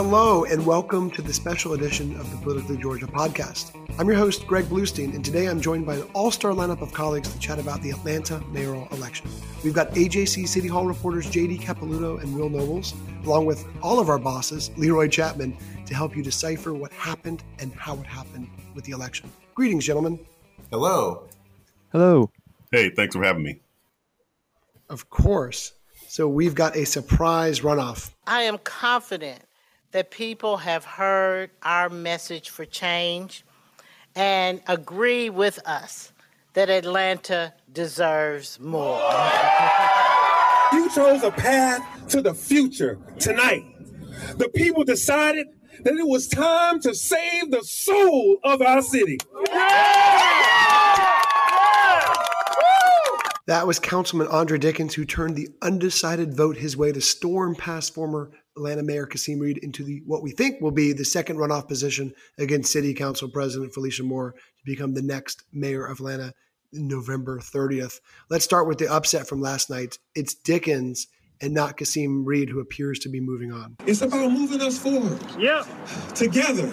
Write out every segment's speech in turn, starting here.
Hello, and welcome to the special edition of the Politically Georgia podcast. I'm your host, Greg Bluestein, and today I'm joined by an all star lineup of colleagues to chat about the Atlanta mayoral election. We've got AJC City Hall reporters JD Capilouto and Will Nobles, along with all of our bosses, Leroy Chapman, to help you decipher what happened and how it happened with the election. Greetings, gentlemen. Hello. Hello. Hey, thanks for having me. Of course. So we've got a surprise runoff. I am confident that people have heard our message for change and agree with us that Atlanta deserves more. You chose a path to the future tonight. The people decided that it was time to save the soul of our city. That was Councilman Andre Dickens, who turned the undecided vote his way to storm past former Atlanta Mayor Kasim Reed into the what we think will be the second runoff position against City Council President Felicia Moore to become the next mayor of Atlanta November 30th. Let's start with the upset from last night. It's Dickens and not Kasim Reed who appears to be moving on. It's about moving us forward. Yep. Together,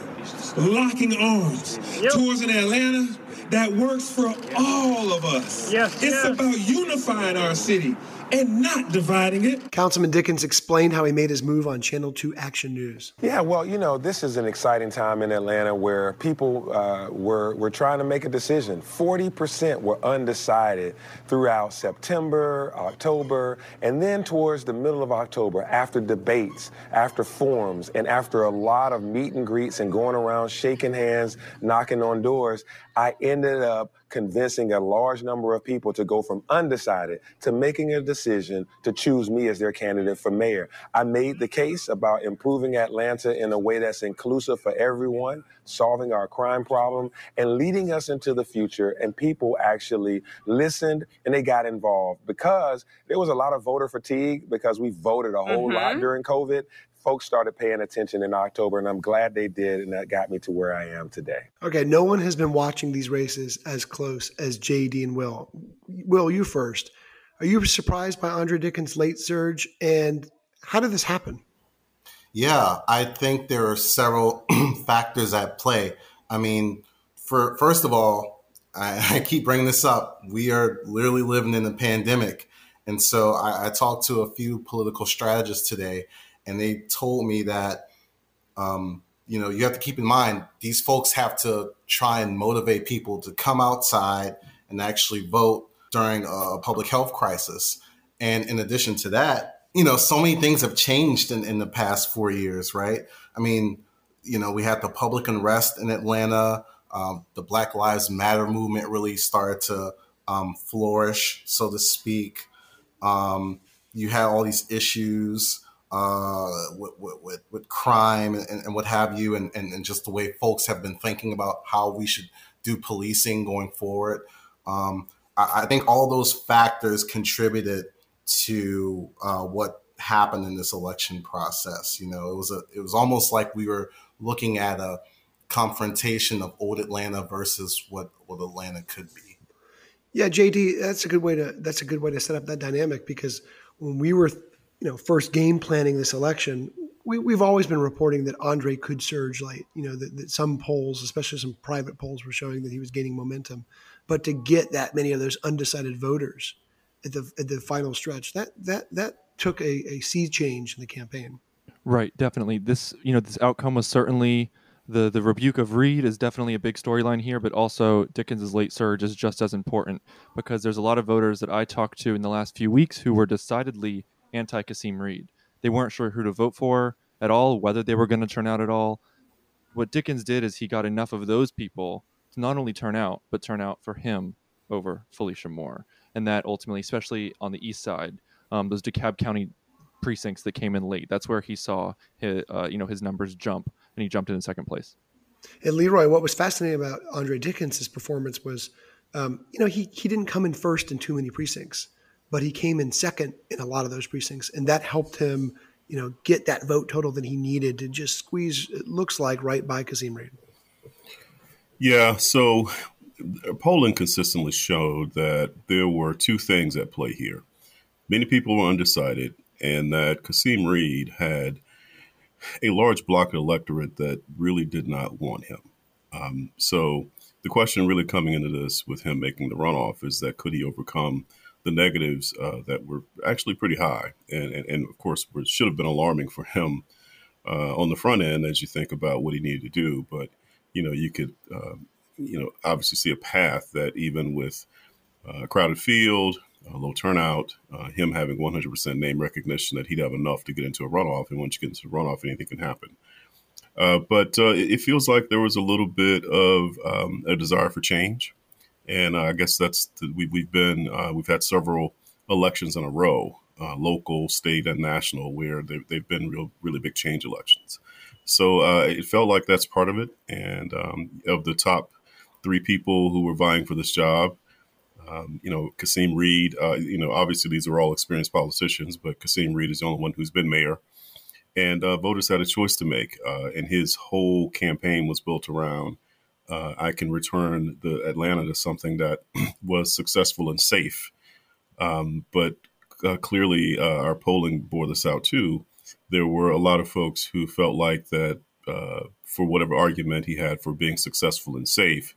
locking arms Yep. towards an Atlanta that works for all of us. Yes, It's yes. about unifying our city and not dividing it. Councilman Dickens explained how he made his move on Channel 2 Action News. Yeah, well, you know, this is an exciting time in Atlanta where people uh, were, were trying to make a decision. 40% were undecided throughout September, October, and then towards the middle of October, after debates, after forums, and after a lot of meet and greets and going around shaking hands, knocking on doors, I ended up convincing a large number of people to go from undecided to making a decision to choose me as their candidate for mayor. I made the case about improving Atlanta in a way that's inclusive for everyone, solving our crime problem, and leading us into the future. And people actually listened and they got involved because there was a lot of voter fatigue because we voted a whole lot Mhm. during COVID. Folks started paying attention in October, and I'm glad they did, and that got me to where I am today. Okay, no one has been watching these races as close as JD and Will. Will, you first. Are you surprised by Andre Dickens' late surge? And how did this happen? Yeah, I think there are several factors at play. I mean, for first of all, I, I keep bringing this up. We are literally living in a pandemic, and so I, I talked to a few political strategists today, and they told me that um, you know you have to keep in mind these folks have to try and motivate people to come outside and actually vote during a public health crisis. And in addition to that, you know, so many things have changed in, in the past four years, right? I mean, you know, we had the public unrest in Atlanta. Um, the Black Lives Matter movement really started to um, flourish, so to speak. Um, you had all these issues uh, with, with, with, crime and, and what have you, and, and, and just the way folks have been thinking about how we should do policing going forward. Um, I, I think all those factors contributed to uh, what happened in this election process. You know, it was a it was almost like we were looking at a confrontation of old Atlanta versus what what Atlanta could be. Yeah, JD, that's a good way to that's a good way to set up that dynamic because when we were, you know, first game planning this election, we, we've always been reporting that Andre could surge late. You know, that, that some polls, especially some private polls, were showing that he was gaining momentum. But to get that many of those undecided voters at the at the final stretch, that that that took a, a sea change in the campaign. Right, definitely. This you know this outcome was certainly the the rebuke of Reed is definitely a big storyline here, but also Dickens's late surge is just as important because there's a lot of voters that I talked to in the last few weeks who were decidedly anti Kasim Reed. They weren't sure who to vote for at all, whether they were going to turn out at all. What Dickens did is he got enough of those people to not only turn out, but turn out for him over Felicia Moore, and that ultimately, especially on the east side, um, those DeKalb County precincts that came in late. That's where he saw his, uh, you know his numbers jump, and he jumped in second place. And Leroy, what was fascinating about Andre Dickens' performance was, um, you know, he he didn't come in first in too many precincts, but he came in second in a lot of those precincts, and that helped him, you know, get that vote total that he needed to just squeeze. It looks like right by Kasim Reed. Yeah. So polling consistently showed that there were two things at play here. Many people were undecided, and that Kasim Reed had a large block of electorate that really did not want him. Um, so the question really coming into this with him making the runoff is that could he overcome the negatives uh, that were actually pretty high and, and, and of course should have been alarming for him uh, on the front end as you think about what he needed to do. But, you know, you could, uh, you know, obviously see a path that even with uh, a crowded field, a low turnout, uh, him having 100% name recognition that he'd have enough to get into a runoff. And once you get into a runoff, anything can happen. Uh, but uh, it feels like there was a little bit of um, a desire for change. And uh, I guess that's the, we, we've been, uh, we've had several elections in a row, uh, local, state, and national, where they've, they've been real, really big change elections. So it felt like that's part of it. And um, of the top three people who were vying for this job, um, you know, Kasim Reed, uh, you know, obviously these are all experienced politicians, but Kasim Reed is the only one who's been mayor. And uh, voters had a choice to make. Uh, and his whole campaign was built around uh, I can return the Atlanta to something that was successful and safe. Um, but uh, clearly, uh, our polling bore this out too. There were a lot of folks who felt like that for whatever argument he had for being successful and safe,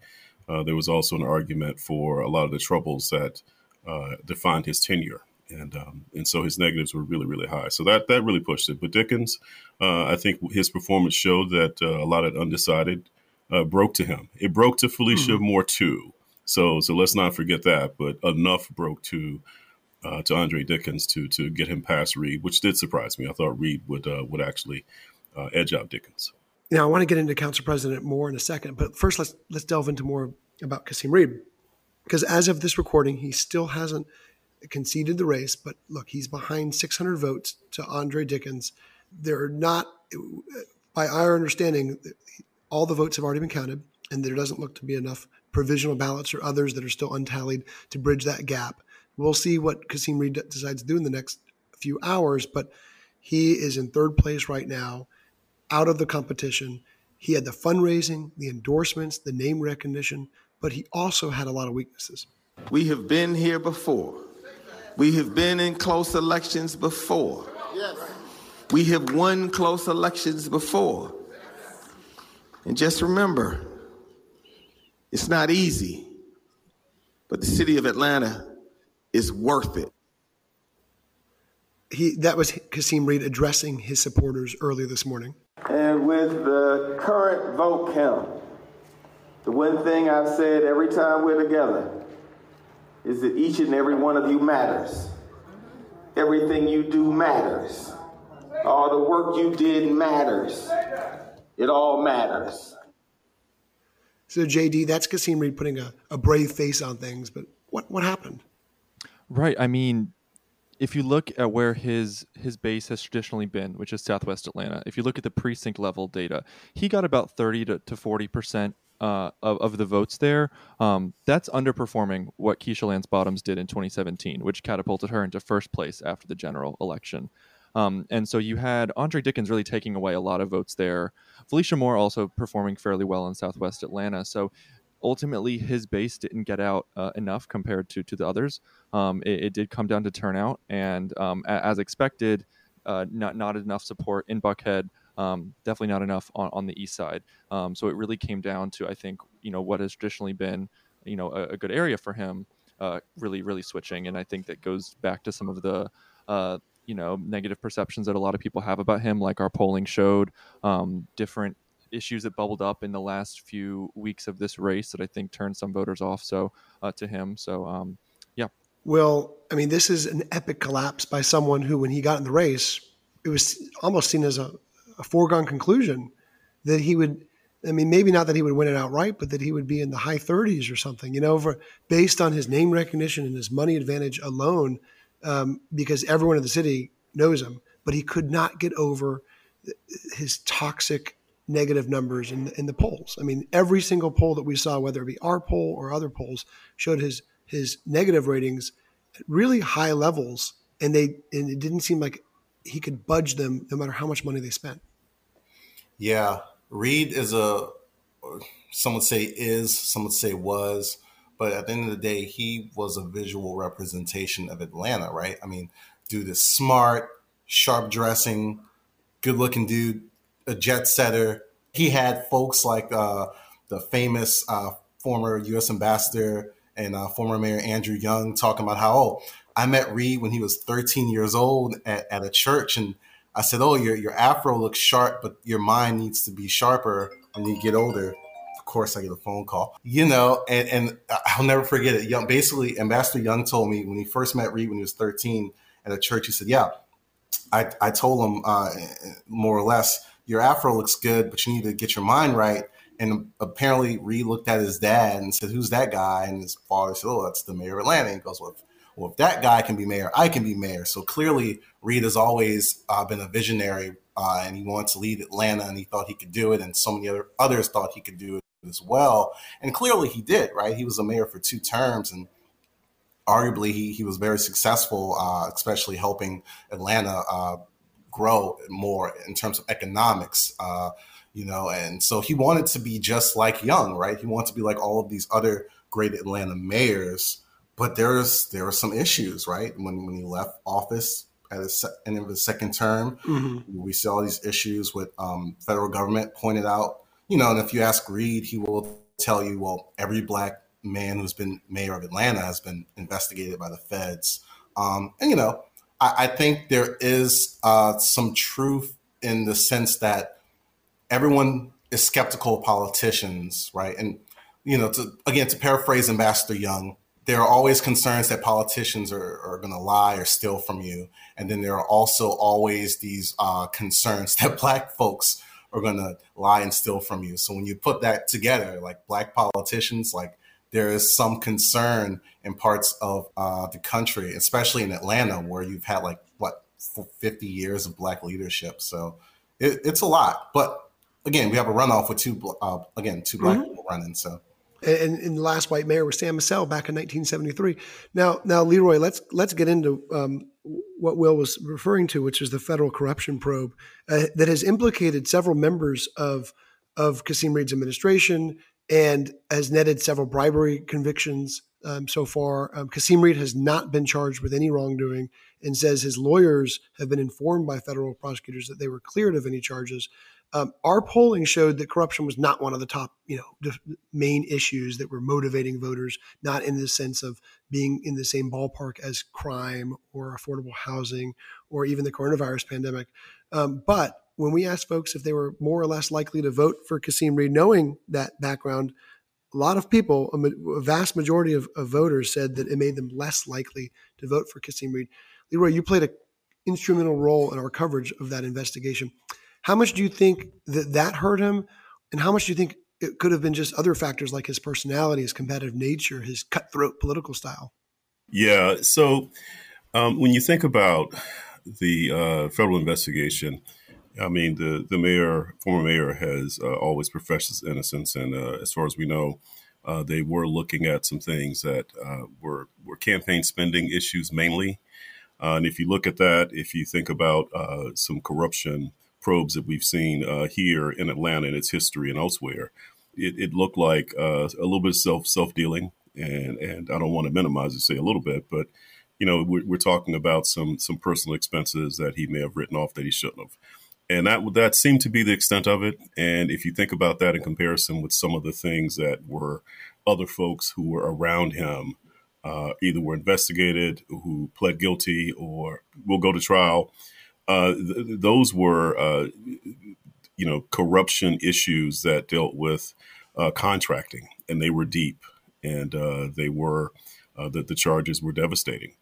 uh, there was also an argument for a lot of the troubles that uh, defined his tenure. And um, and so his negatives were really really high. So that that really pushed it. But Dickens, uh, I think his performance showed that uh, a lot of undecided uh, broke to him. It broke to Felicia mm-hmm. Moore too. So so let's not forget that. But enough broke to uh, to Andre Dickens to to get him past Reed, which did surprise me. I thought Reed would would actually edge out Dickens. Now, I want to get into Council President Moore in a second, but first let's let's delve into more about Kasim Reed, because as of this recording, he still hasn't conceded the race. But look, he's behind 600 votes to Andre Dickens. They're not, by our understanding, all the votes have already been counted, and there doesn't look to be enough provisional ballots or others that are still untallied to bridge that gap. We'll see what Kasim Reed decides to do in the next few hours, but he is in third place right now out of the competition. He had the fundraising, the endorsements, the name recognition, but he also had a lot of weaknesses. We have been here before. We have been in close elections before. Yes. We have won close elections before. And just remember, it's not easy, but the city of Atlanta is worth it. He, that was Kasim Reed addressing his supporters earlier this morning. And with the current vote count, the one thing I've said every time we're together is that each and every one of you matters. Everything you do matters. All the work you did matters. It all matters. So, JD, that's Kasim Reed putting a, a brave face on things, but what, what happened? Right. I mean, if you look at where his his base has traditionally been, which is Southwest Atlanta, if you look at the precinct level data, he got about thirty to forty percent uh, of, of the votes there. Um, that's underperforming what Keisha Lance Bottoms did in 2017, which catapulted her into first place after the general election. Um, and so you had Andre Dickens really taking away a lot of votes there. Felicia Moore also performing fairly well in Southwest Atlanta. So ultimately his base didn't get out uh, enough compared to to the others. Um, it, it, did come down to turnout, and um, a, as expected, uh, not not enough support in Buckhead. Um, definitely not enough on, on the east side. Um, so it really came down to I think you know what has traditionally been you know a, a good area for him, uh, really really switching, and I think that goes back to some of the uh, you know negative perceptions that a lot of people have about him, like our polling showed. Um, different issues that bubbled up in the last few weeks of this race that I think turned some voters off. So uh, to him, so um, yeah. Well, I mean, this is an epic collapse by someone who, when he got in the race, it was almost seen as a, a foregone conclusion that he would. I mean, maybe not that he would win it outright, but that he would be in the high 30s or something. You know, for based on his name recognition and his money advantage alone, um, because everyone in the city knows him. But he could not get over his toxic negative numbers in the, in the polls. I mean, every single poll that we saw, whether it be our poll or other polls, showed his his negative ratings at really high levels, and they and it didn't seem like he could budge them no matter how much money they spent. Yeah, Reed is a some would say is, some would say was, but at the end of the day, he was a visual representation of Atlanta, right? I mean, dude is smart, sharp dressing, good looking dude, a jet setter. He had folks like uh, the famous uh, former U.S. ambassador and uh, former mayor Andrew Young talking about how, oh, I met Reed when he was 13 years old at, at a church. And I said, oh, your, your afro looks sharp, but your mind needs to be sharper when you get older. Course, I get a phone call, you know, and, and I'll never forget it. Young, basically, Ambassador Young told me when he first met Reed when he was 13 at a church, he said, yeah, I, I told him uh, more or less, your afro looks good, but you need to get your mind right. And apparently, Reed looked at his dad and said, "Who's that guy?" And his father said, "Oh, that's the mayor of Atlanta." And he goes, "Well, well, if that guy can be mayor, I can be mayor." So clearly, Reed has always uh, been a visionary, uh, and he wanted to lead Atlanta, and he thought he could do it, and so many other others thought he could do it as well. And clearly, he did. Right? He was a mayor for two terms, and arguably, he he was very successful, uh, especially helping Atlanta uh, grow more in terms of economics. Uh, you know, and so he wanted to be just like Young, right? He wanted to be like all of these other great Atlanta mayors. But there's there were some issues, right? When when he left office at the end of his second term, mm-hmm. we see all these issues with um, federal government pointed out. You know, and if you ask Reed, he will tell you, well, every black man who's been mayor of Atlanta has been investigated by the feds. Um, and you know, I, I think there is uh, some truth in the sense that everyone is skeptical of politicians, right? And you know, to again to paraphrase Ambassador Young, there are always concerns that politicians are, are going to lie or steal from you, and then there are also always these uh, concerns that Black folks are going to lie and steal from you. So when you put that together, like Black politicians, like there is some concern in parts of uh, the country, especially in Atlanta, where you've had like what 50 years of black leadership. So it, it's a lot. But again, we have a runoff with two uh, again two black mm-hmm. people running. So. And, and, the last white mayor was Sam Massell back in 1973. Now, now, Leroy, let's let's get into um, what Will was referring to, which is the federal corruption probe uh, that has implicated several members of of Kasim Reed's administration and has netted several bribery convictions um, so far. Um, Kasim Reed has not been charged with any wrongdoing and says his lawyers have been informed by federal prosecutors that they were cleared of any charges. Um, our polling showed that corruption was not one of the top, you know, main issues that were motivating voters, not in the sense of being in the same ballpark as crime or affordable housing or even the coronavirus pandemic. Um, but when we asked folks if they were more or less likely to vote for Kasim Reed, knowing that background, a lot of people, a, vast majority of, of, voters said that it made them less likely to vote for Kasim Reed. Leroy, you played an instrumental role in our coverage of that investigation. How much do you think that that hurt him? And how much do you think it could have been just other factors like his personality, his competitive nature, his cutthroat political style? Yeah. So um, when you think about the uh, federal investigation, I mean, the the mayor, former mayor, has uh, always professed his innocence, and uh, as far as we know, uh, they were looking at some things that uh, were were campaign spending issues mainly. Uh, and if you look at that, if you think about uh, some corruption probes that we've seen here in Atlanta and its history and elsewhere, it, it looked like a little bit of self self dealing, and and I don't want to minimize it, say a little bit, but you know, we're, we're talking about some some personal expenses that he may have written off that he shouldn't have and that that seemed to be the extent of it. And if you think about that in comparison with some of the things that were other folks who were around him uh, either were investigated, who pled guilty, or will go to trial. Uh, th- those were, uh, you know, corruption issues that dealt with uh, contracting, and they were deep, and uh, they were that the charges were devastating.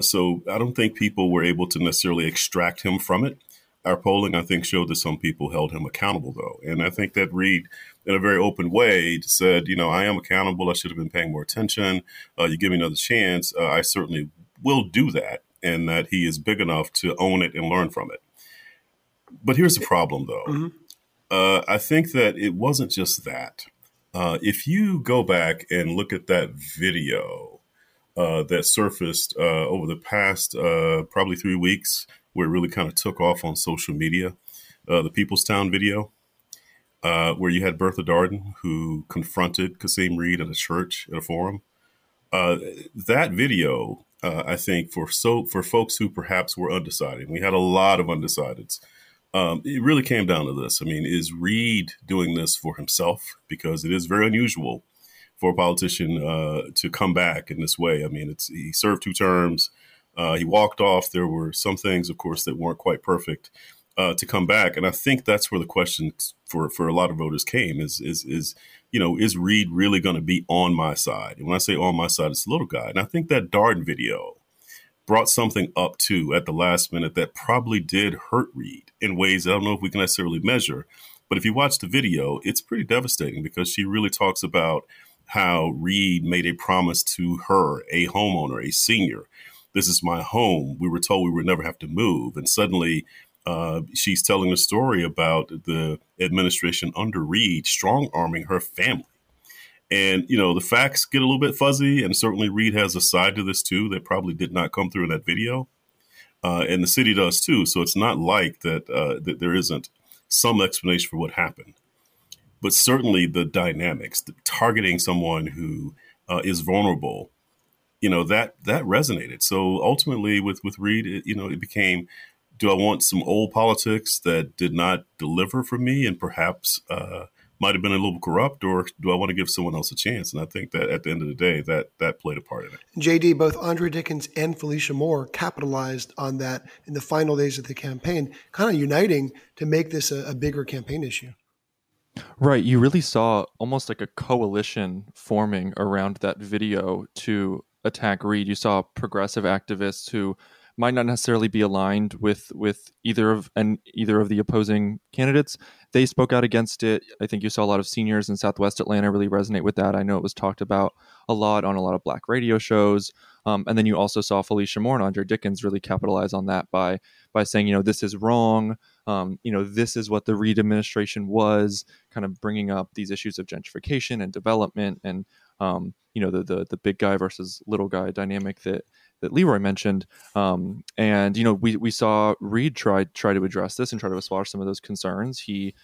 so I don't think people were able to necessarily extract him from it. Our polling, I think, showed that some people held him accountable, though, and I think that Reed in a very open way said, you know, I am accountable. I should have been paying more attention. Uh, you give me another chance. Uh, I certainly will do that, and that he is big enough to own it and learn from it. But here's the problem, though. Mm-hmm. Uh, I think that it wasn't just that. Uh, if you go back and look at that video uh, that surfaced uh, over the past probably three weeks, where it really kind of took off on social media, the Peoplestown video, uh, where you had Bertha Darden, who confronted Kasim Reed at a church at a forum. Uh, that video, uh, I think, for so for folks who perhaps were undecided, we had a lot of undecideds. Um, it really came down to this. I mean, is Reed doing this for himself? Because it is very unusual for a politician uh, to come back in this way. I mean, it's he served two terms. Uh, he walked off. There were some things, of course, that weren't quite perfect uh, to come back. And I think that's where the question for for a lot of voters came is is is you know is Reed really going to be on my side? And when I say on my side, it's the little guy. And I think that Darden video brought something up too at the last minute that probably did hurt Reed in ways I don't know if we can necessarily measure. But if you watch the video, it's pretty devastating because she really talks about how Reed made a promise to her, a homeowner, a senior. This is my home. We were told we would never have to move. And suddenly uh, she's telling a story about the administration under Reed strong arming her family. And, you know, the facts get a little bit fuzzy, and certainly Reed has a side to this too that probably did not come through in that video. Uh, and the city does too. So it's not like that, uh, that there isn't some explanation for what happened. But certainly the dynamics, the targeting someone who uh, is vulnerable, you know, that that resonated. So ultimately with, with Reed, it, you know, it became do I want some old politics that did not deliver for me and perhaps uh, might have been a little corrupt, or do I want to give someone else a chance? And I think that at the end of the day, that that played a part in it. JD, both Andre Dickens and Felicia Moore capitalized on that in the final days of the campaign, kind of uniting to make this a, a bigger campaign issue. Right. You really saw almost like a coalition forming around that video to attack Reed. You saw progressive activists who might not necessarily be aligned with with either of and either of the opposing candidates. They spoke out against it. I think you saw a lot of seniors in Southwest Atlanta really resonate with that. I know it was talked about a lot on a lot of black radio shows. Um, and then you also saw Felicia Moore and Andre Dickens really capitalize on that by by saying, you know, this is wrong. Um, you know, this is what the Reed administration was, kind of bringing up these issues of gentrification and development, and um, you know, the the the big guy versus little guy dynamic that that Leroy mentioned. Um, and you know, we we saw Reed try try to address this and try to assuage some of those concerns. He,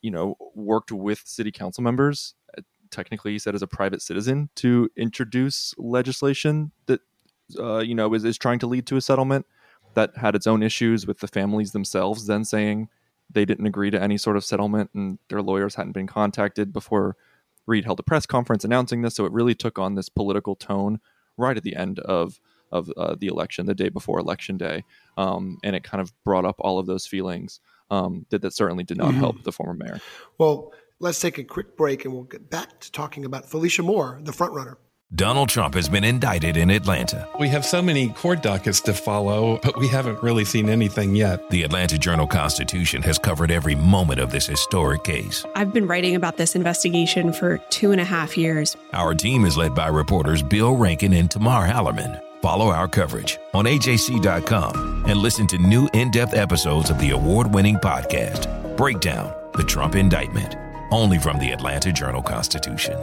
you know, worked with city council members. Uh, technically, he said as a private citizen to introduce legislation that uh, you know is, is trying to lead to a settlement that had its own issues with the families themselves. Then saying they didn't agree to any sort of settlement and their lawyers hadn't been contacted before Reed held a press conference announcing this. So it really took on this political tone right at the end of of uh, the election, the day before election day, um, and it kind of brought up all of those feelings um, that that certainly did not mm-hmm. help the former mayor. Well, let's take a quick break, and we'll get back to talking about Felicia Moore, the frontrunner. Donald Trump has been indicted in Atlanta. We have so many court dockets to follow, but we haven't really seen anything yet. The Atlanta Journal Constitution has covered every moment of this historic case. I've been writing about this investigation for two and a half years. Our team is led by reporters Bill Rankin and Tamar Hallerman. Follow our coverage on AJC.com and listen to new in depth episodes of the award winning podcast, Breakdown The Trump Indictment, only from the Atlanta Journal Constitution.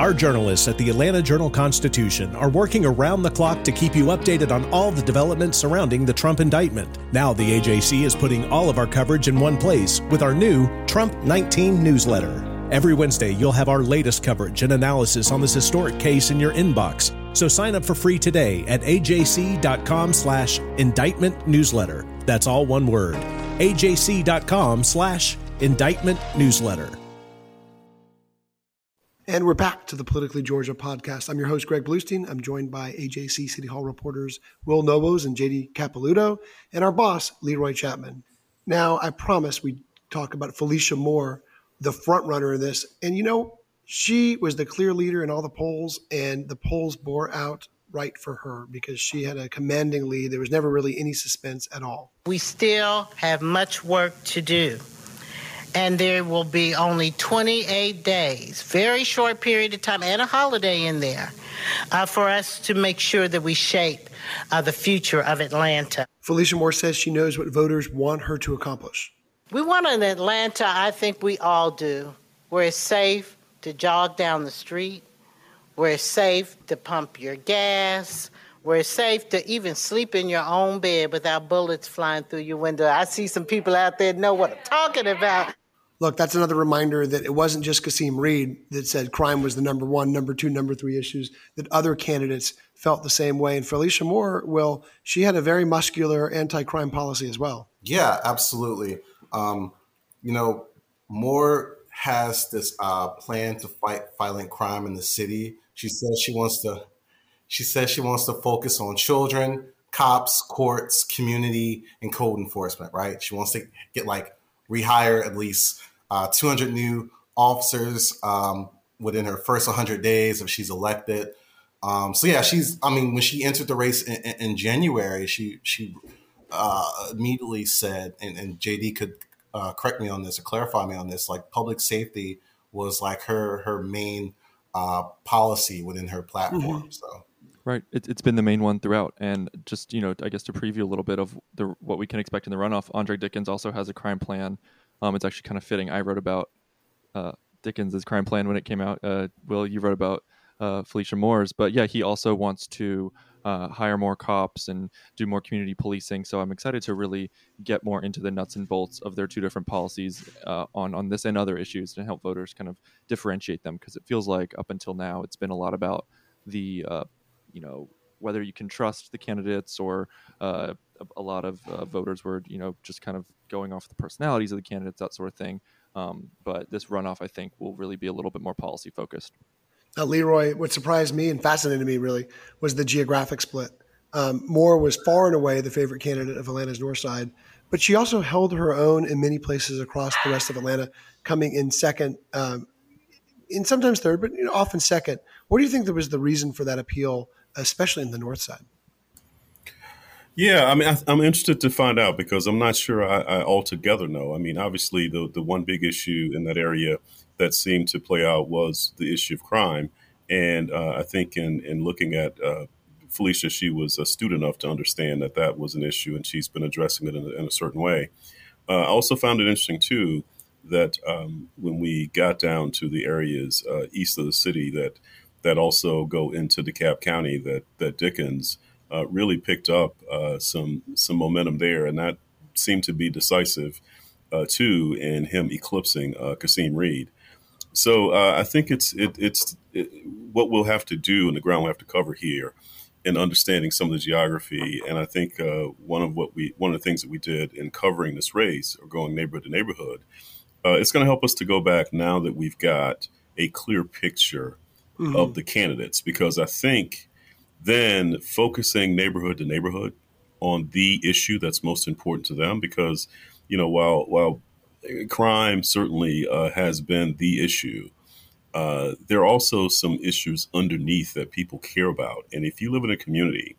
Our journalists at the Atlanta Journal Constitution are working around the clock to keep you updated on all the developments surrounding the Trump indictment. Now, the AJC is putting all of our coverage in one place with our new Trump 19 newsletter. Every Wednesday, you'll have our latest coverage and analysis on this historic case in your inbox. So sign up for free today at ajc.com slash indictment newsletter. That's all one word. ajc.com slash indictment newsletter. And we're back to the Politically Georgia podcast. I'm your host, Greg Bluestein. I'm joined by AJC City Hall reporters Will Nobles and JD Capilouto, and our boss, Leroy Chapman. Now, I promise we talk about Felicia Moore, the front runner in this. And you know, she was the clear leader in all the polls, and the polls bore out right for her because she had a commanding lead. There was never really any suspense at all. We still have much work to do and there will be only 28 days, very short period of time, and a holiday in there uh, for us to make sure that we shape uh, the future of Atlanta. Felicia Moore says she knows what voters want her to accomplish. We want an Atlanta, I think we all do, where it's safe to jog down the street, where it's safe to pump your gas, where it's safe to even sleep in your own bed without bullets flying through your window. I see some people out there know what I'm talking about. Look, that's another reminder that it wasn't just Kasim Reed that said crime was the number one, number two, number three issues, that other candidates felt the same way. And Felicia Moore, well, she had a very muscular anti crime policy as well. Yeah, absolutely. Um, you know, Moore has this uh, plan to fight violent crime in the city. She says she wants to. She says she wants to focus on children, cops, courts, community, and code enforcement. Right? She wants to get like rehire at least uh, 200 new officers um, within her first 100 days if she's elected. Um, so yeah, she's. I mean, when she entered the race in, in, January, she she uh, immediately said, and, and JD could uh, correct me on this or clarify me on this. Like public safety was like her her main uh, policy within her platform. Mm-hmm. So Right. It, has been the main one throughout. And just, you know, I guess to preview a little bit of the what we can expect in the runoff, Andre Dickens also has a crime plan. Um, it's actually kind of fitting. I wrote about uh, Dickens' crime plan when it came out. Uh, Will, you wrote about uh, Felicia Moore's. But yeah, he also wants to uh, hire more cops and do more community policing. So I'm excited to really get more into the nuts and bolts of their two different policies uh, on on this and other issues to help voters kind of differentiate them. Because it feels like up until now it's been a lot about the uh, you know whether you can trust the candidates or uh, a, lot of uh, voters were you know just kind of going off the personalities of the candidates that sort of thing. Um, but this runoff i think will really be a little bit more policy focused leroy what surprised me and fascinated me really was the geographic split um, moore was far and away the favorite candidate of atlanta's north side but she also held her own in many places across the rest of atlanta coming in second um, and sometimes third but you know, often second what do you think was the reason for that appeal especially in the north side? Yeah, I mean, I, am interested to find out because I'm not sure I, I, altogether know. I mean, obviously, the the one big issue in that area that seemed to play out was the issue of crime, and uh, I think in in looking at uh, Felicia, she was astute enough to understand that that was an issue, and she's been addressing it in a, in a certain way. Uh, I also found it interesting too that um, when we got down to the areas uh, east of the city that that also go into DeKalb County that that Dickens uh, really picked up uh, some some momentum there, and that seemed to be decisive too in him eclipsing Kasim Reed. So uh, I think it's it, it's it, what we'll have to do and the ground we'll have to cover here in understanding some of the geography. And I think uh, one of what we one of the things that we did in covering this race or going neighborhood to neighborhood, it's going to help us to go back now that we've got a clear picture mm-hmm. of the candidates because I think then focusing neighborhood to neighborhood on the issue that's most important to them because you know while while crime certainly uh, has been the issue uh, there are also some issues underneath that people care about and if you live in a community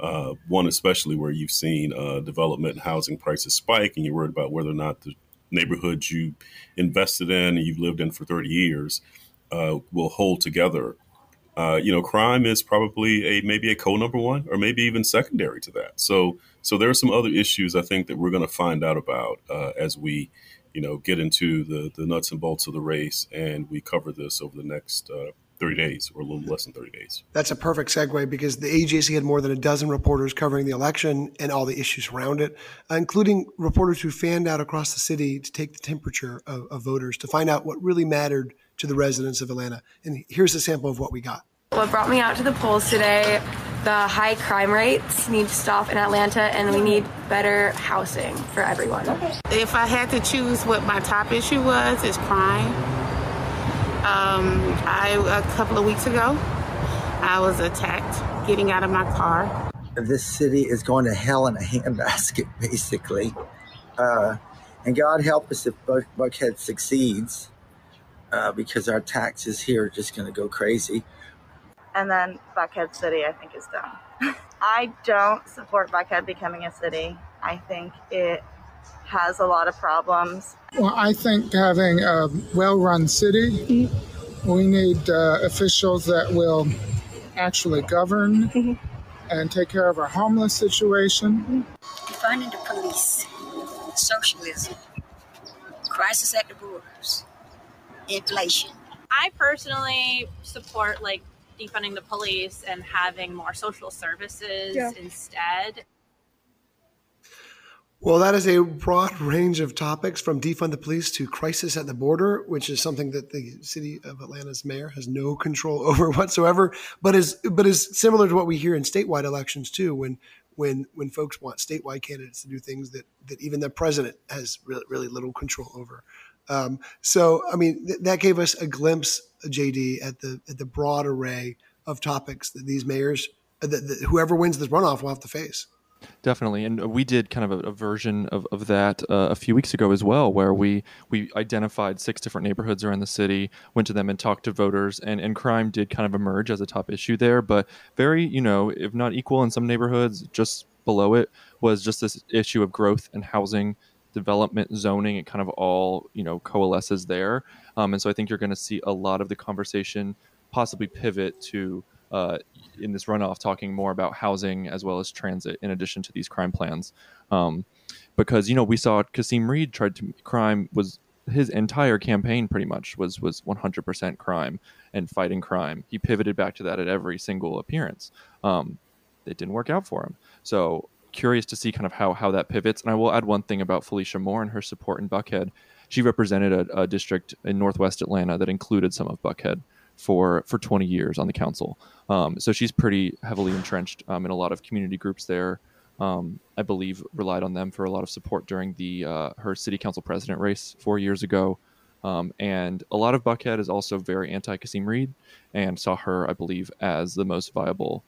uh, one especially where you've seen uh, development and housing prices spike and you're worried about whether or not the neighborhoods you invested in and you've lived in for 30 years uh, will hold together. Uh, you know, crime is probably a maybe a co number one, or maybe even secondary to that. So, so there are some other issues I think that we're going to find out about as we, you know, get into the the nuts and bolts of the race, and we cover this over the next. Uh, 30 days or a little less than 30 days. That's a perfect segue because the AJC had more than a dozen reporters covering the election and all the issues around it, including reporters who fanned out across the city to take the temperature of, of voters to find out what really mattered to the residents of Atlanta. And here's a sample of what we got. What brought me out to the polls today, the high crime rates need to stop in Atlanta and we need better housing for everyone. If I had to choose what my top issue was, is crime. Um, I a couple of weeks ago, I was attacked getting out of my car. This city is going to hell in a handbasket, basically. Uh, and God help us if Buck, Buckhead succeeds, uh, because our taxes here are just going to go crazy. And then Buckhead City, I think, is done. I don't support Buckhead becoming a city. I think it has a lot of problems. Well, I think having a well run city, mm-hmm. we need uh, officials that will actually govern mm-hmm. and take care of our homeless situation. Mm-hmm. Defunding the police, socialism, crisis at the borders, inflation. I personally support like defunding the police and having more social services Yeah. instead. Well, that is a broad range of topics from defund the police to crisis at the border, which is something that the city of Atlanta's mayor has no control over whatsoever, but is but is similar to what we hear in statewide elections too, when when when folks want statewide candidates to do things that that even the president has really, really little control over. Um, so, I mean, th- that gave us a glimpse, JD, at the at the broad array of topics that these mayors, that, that whoever wins this runoff, will have to face. Definitely, and we did kind of a, a version of, of that uh, a few weeks ago as well, where we we identified six different neighborhoods around the city, went to them and talked to voters, and, and crime did kind of emerge as a top issue there, but very you know if not equal in some neighborhoods, just below it was just this issue of growth and housing development zoning it kind of all you know coalesces there. Um, and so i think you're going to see a lot of the conversation possibly pivot to uh, in this runoff talking more about housing as well as transit in addition to these crime plans. Um, because you know we saw Kasim Reed tried to crime was his entire campaign pretty much was was 100% crime and fighting crime. He pivoted back to that at every single appearance. Um, it didn't work out for him. So curious to see kind of how how that pivots and I will add one thing about Felicia Moore and her support in Buckhead she represented a, a district in Northwest Atlanta that included some of Buckhead for for 20 years on the council. Um, so she's pretty heavily entrenched um, in a lot of community groups there. Um, I believe relied on them for a lot of support during the uh, her city council president race four years ago. Um, and a lot of Buckhead is also very anti Kasim Reed and saw her, I believe, as the most viable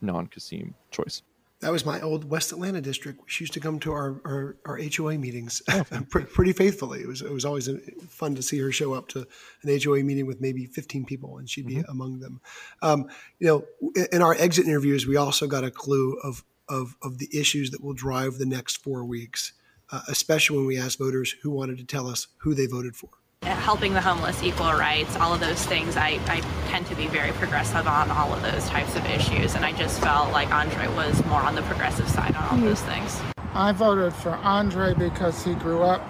non Kasim choice. That was my old West Atlanta district. She used to come to our our, our HOA meetings pre- pretty faithfully. It was it was always uh, fun to see her show up to an HOA meeting with maybe 15 people, and she'd be among them. Um, you know, in- in our exit interviews, we also got a clue of of of the issues that will drive the next four weeks, uh, especially when we asked voters who wanted to tell us who they voted for. Helping the homeless, equal rights, all of those things. I, I tend to be very progressive on all of those types of issues, and I just felt like Andre was more on the progressive side on all Mhm. those things. I voted for Andre because he grew up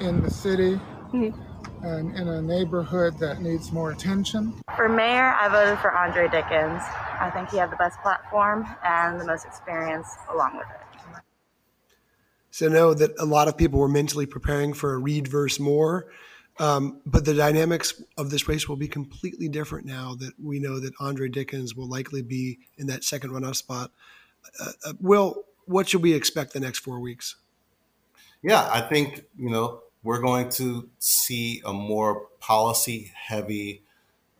in the city and in a neighborhood that needs more attention. For mayor, I voted for Andre Dickens. I think he had the best platform and the most experience along with it. So know that a lot of people were mentally preparing for a Reed versus Moore, um, but the dynamics of this race will be completely different now that we know that Andre Dickens will likely be in that second runoff spot. Uh, uh, Will, what should we expect the next four weeks? Yeah, I think, you know, we're going to see a more policy heavy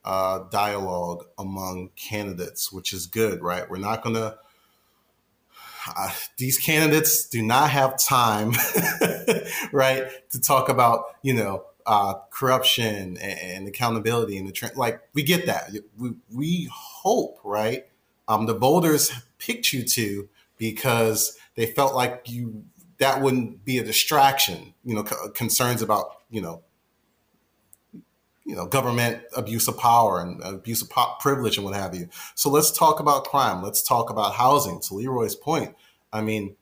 uh, dialogue among candidates, which is good, right? We're not going to, these candidates do not have time, right, to talk about, you know, uh, corruption and, and accountability and the trend. Like, we get that. We, we hope, right? Um, the voters picked you to because they felt like you that wouldn't be a distraction. You know, c- concerns about you know, you know, government abuse of power and abuse of po- privilege and what have you. So let's talk about crime. Let's talk about housing. To Leroy's point, I mean,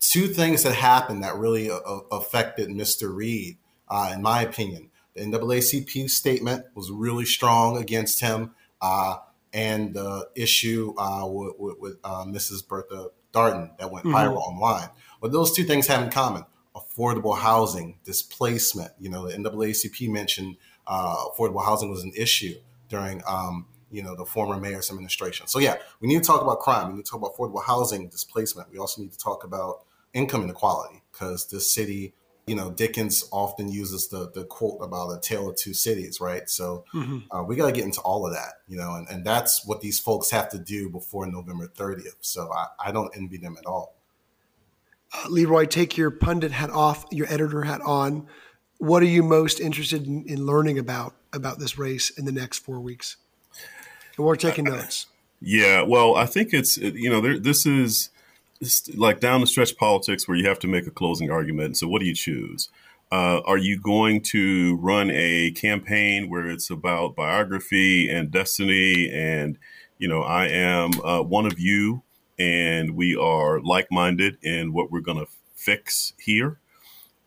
two things that happened that really uh, affected Mr. Reed, uh, in my opinion. The NAACP statement was really strong against him, uh, and the issue uh, with, with, with uh, Mrs. Bertha Darden that went Mhm. viral online. What those two things have in common: affordable housing, displacement. You know, the NAACP mentioned uh, affordable housing was an issue during um, you know the former mayor's administration. So yeah, we need to talk about crime. We need to talk about affordable housing, displacement. We also need to talk about income inequality because this city you know, Dickens often uses the the quote about a tale of two cities, right? So Mhm. uh, we got to get into all of that, you know, and, and that's what these folks have to do before November 30th. So I, I don't envy them at all. Uh, Leroy, take your pundit hat off, your editor hat on. What are you most interested in, in learning about about this race in the next four weeks? And we're taking notes. Yeah, well, I think it's you know there, this is like down the stretch politics where you have to make a closing argument. So what do you choose? Uh, are you going to run a campaign where it's about biography and destiny and you know I am uh, one of you and we are like-minded in what we're going to fix here?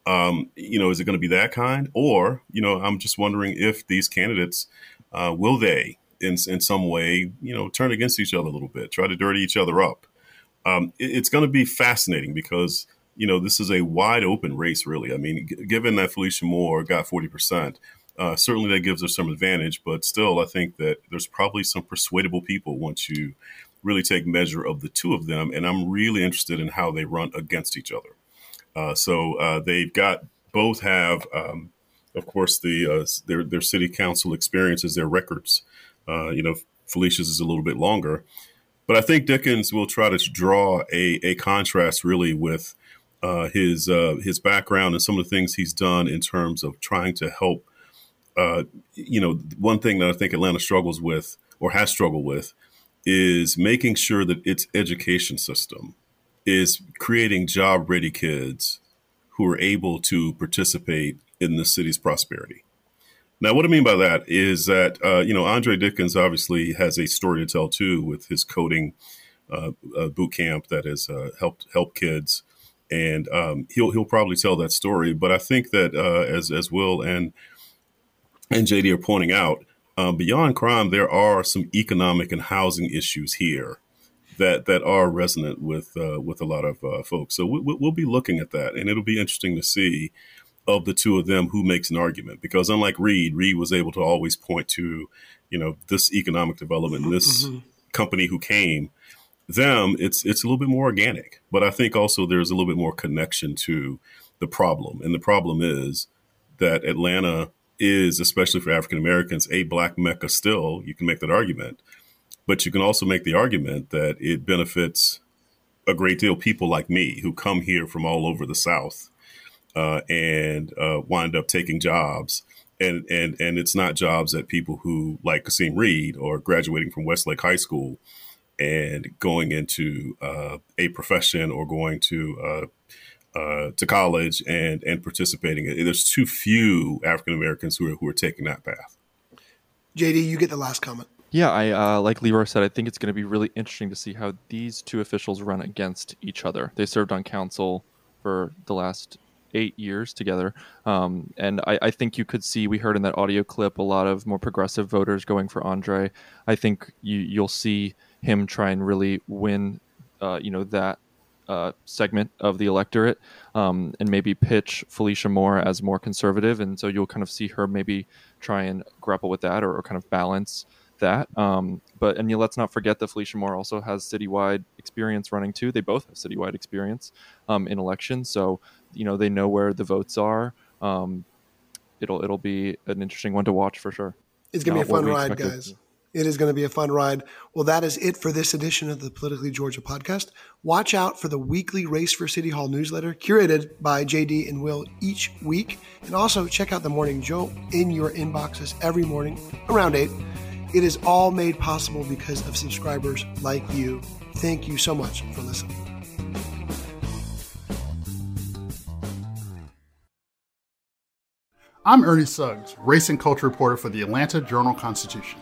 Um, you know, is it going to be that kind? Or, you know, I'm just wondering if these candidates uh, will they, in in some way, you know, turn against each other a little bit, try to dirty each other up. Um, it- it's going to be fascinating because you know this is a wide open race, really. I mean, g- given that Felicia Moore got forty percent. Uh, certainly, that gives her some advantage, but still, I think that there's probably some persuadable people once you really take measure of the two of them. And I'm really interested in how they run against each other. Uh, so uh, they've got both have, um, of course, the uh, their their city council experiences, their records. Uh, you know, Felicia's is a little bit longer, but I think Dickens will try to draw a a contrast really with uh, his uh, his background and some of the things he's done in terms of trying to help. You know, one thing that I think Atlanta struggles with or has struggled with is making sure that its education system is creating job ready kids who are able to participate in the city's prosperity. Now, what I mean by that is that, uh, you know, Andre Dickens obviously has a story to tell too with his coding uh, uh, boot camp that has uh, helped help kids. And um, he'll he'll probably tell that story, but I think that uh, as as Will and and JD are pointing out, um, beyond crime, there are some economic and housing issues here that that are resonant with uh, with a lot of uh, folks. So we, we'll be looking at that, and it'll be interesting to see of the two of them who makes an argument. Because unlike Reed, Reed was able to always point to, you know, this economic development, this Mhm. company who came. Them, it's it's a little bit more organic, but I think also there's a little bit more connection to the problem, and the problem is that Atlanta is, especially for African Americans, a black mecca still. You can make that argument. But you can also make the argument that it benefits a great deal of people like me who come here from all over the South uh, and uh, wind up taking jobs. And, and, and it's not jobs that people who like Kasim Reed or graduating from Westlake High School and going into uh, a profession or going to uh, to college and and participating. There's too few African Americans who are who are taking that path. JD, you get the last comment. Yeah, I uh, like Leroy said. I think it's going to be really interesting to see how these two officials run against each other. They served on council for the last eight years together, um, and I, I think you could see. We heard in that audio clip a lot of more progressive voters going for Andre. I think you you'll see him try and really win, uh, you know, that uh, segment of the electorate, um, and maybe pitch Felicia Moore as more conservative, and so you'll kind of see her maybe try and grapple with that or, or kind of balance that. Um, but and you, let's not forget that Felicia Moore also has citywide experience running too. They both have citywide experience um, in elections, so you know they know where the votes are. Um, it'll it'll be an interesting one to watch for sure. It's going to Not be a fun ride, expected. guys. It is going to be a fun ride. Well, that is it for this edition of the Politically Georgia podcast. Watch out for the weekly Race for City Hall newsletter curated by JD and Will each week. And also check out the Morning Joe in your inboxes every morning around 8. It is all made possible because of subscribers like you. Thank you so much for listening. I'm Ernie Suggs, race and culture reporter for the Atlanta Journal Constitution.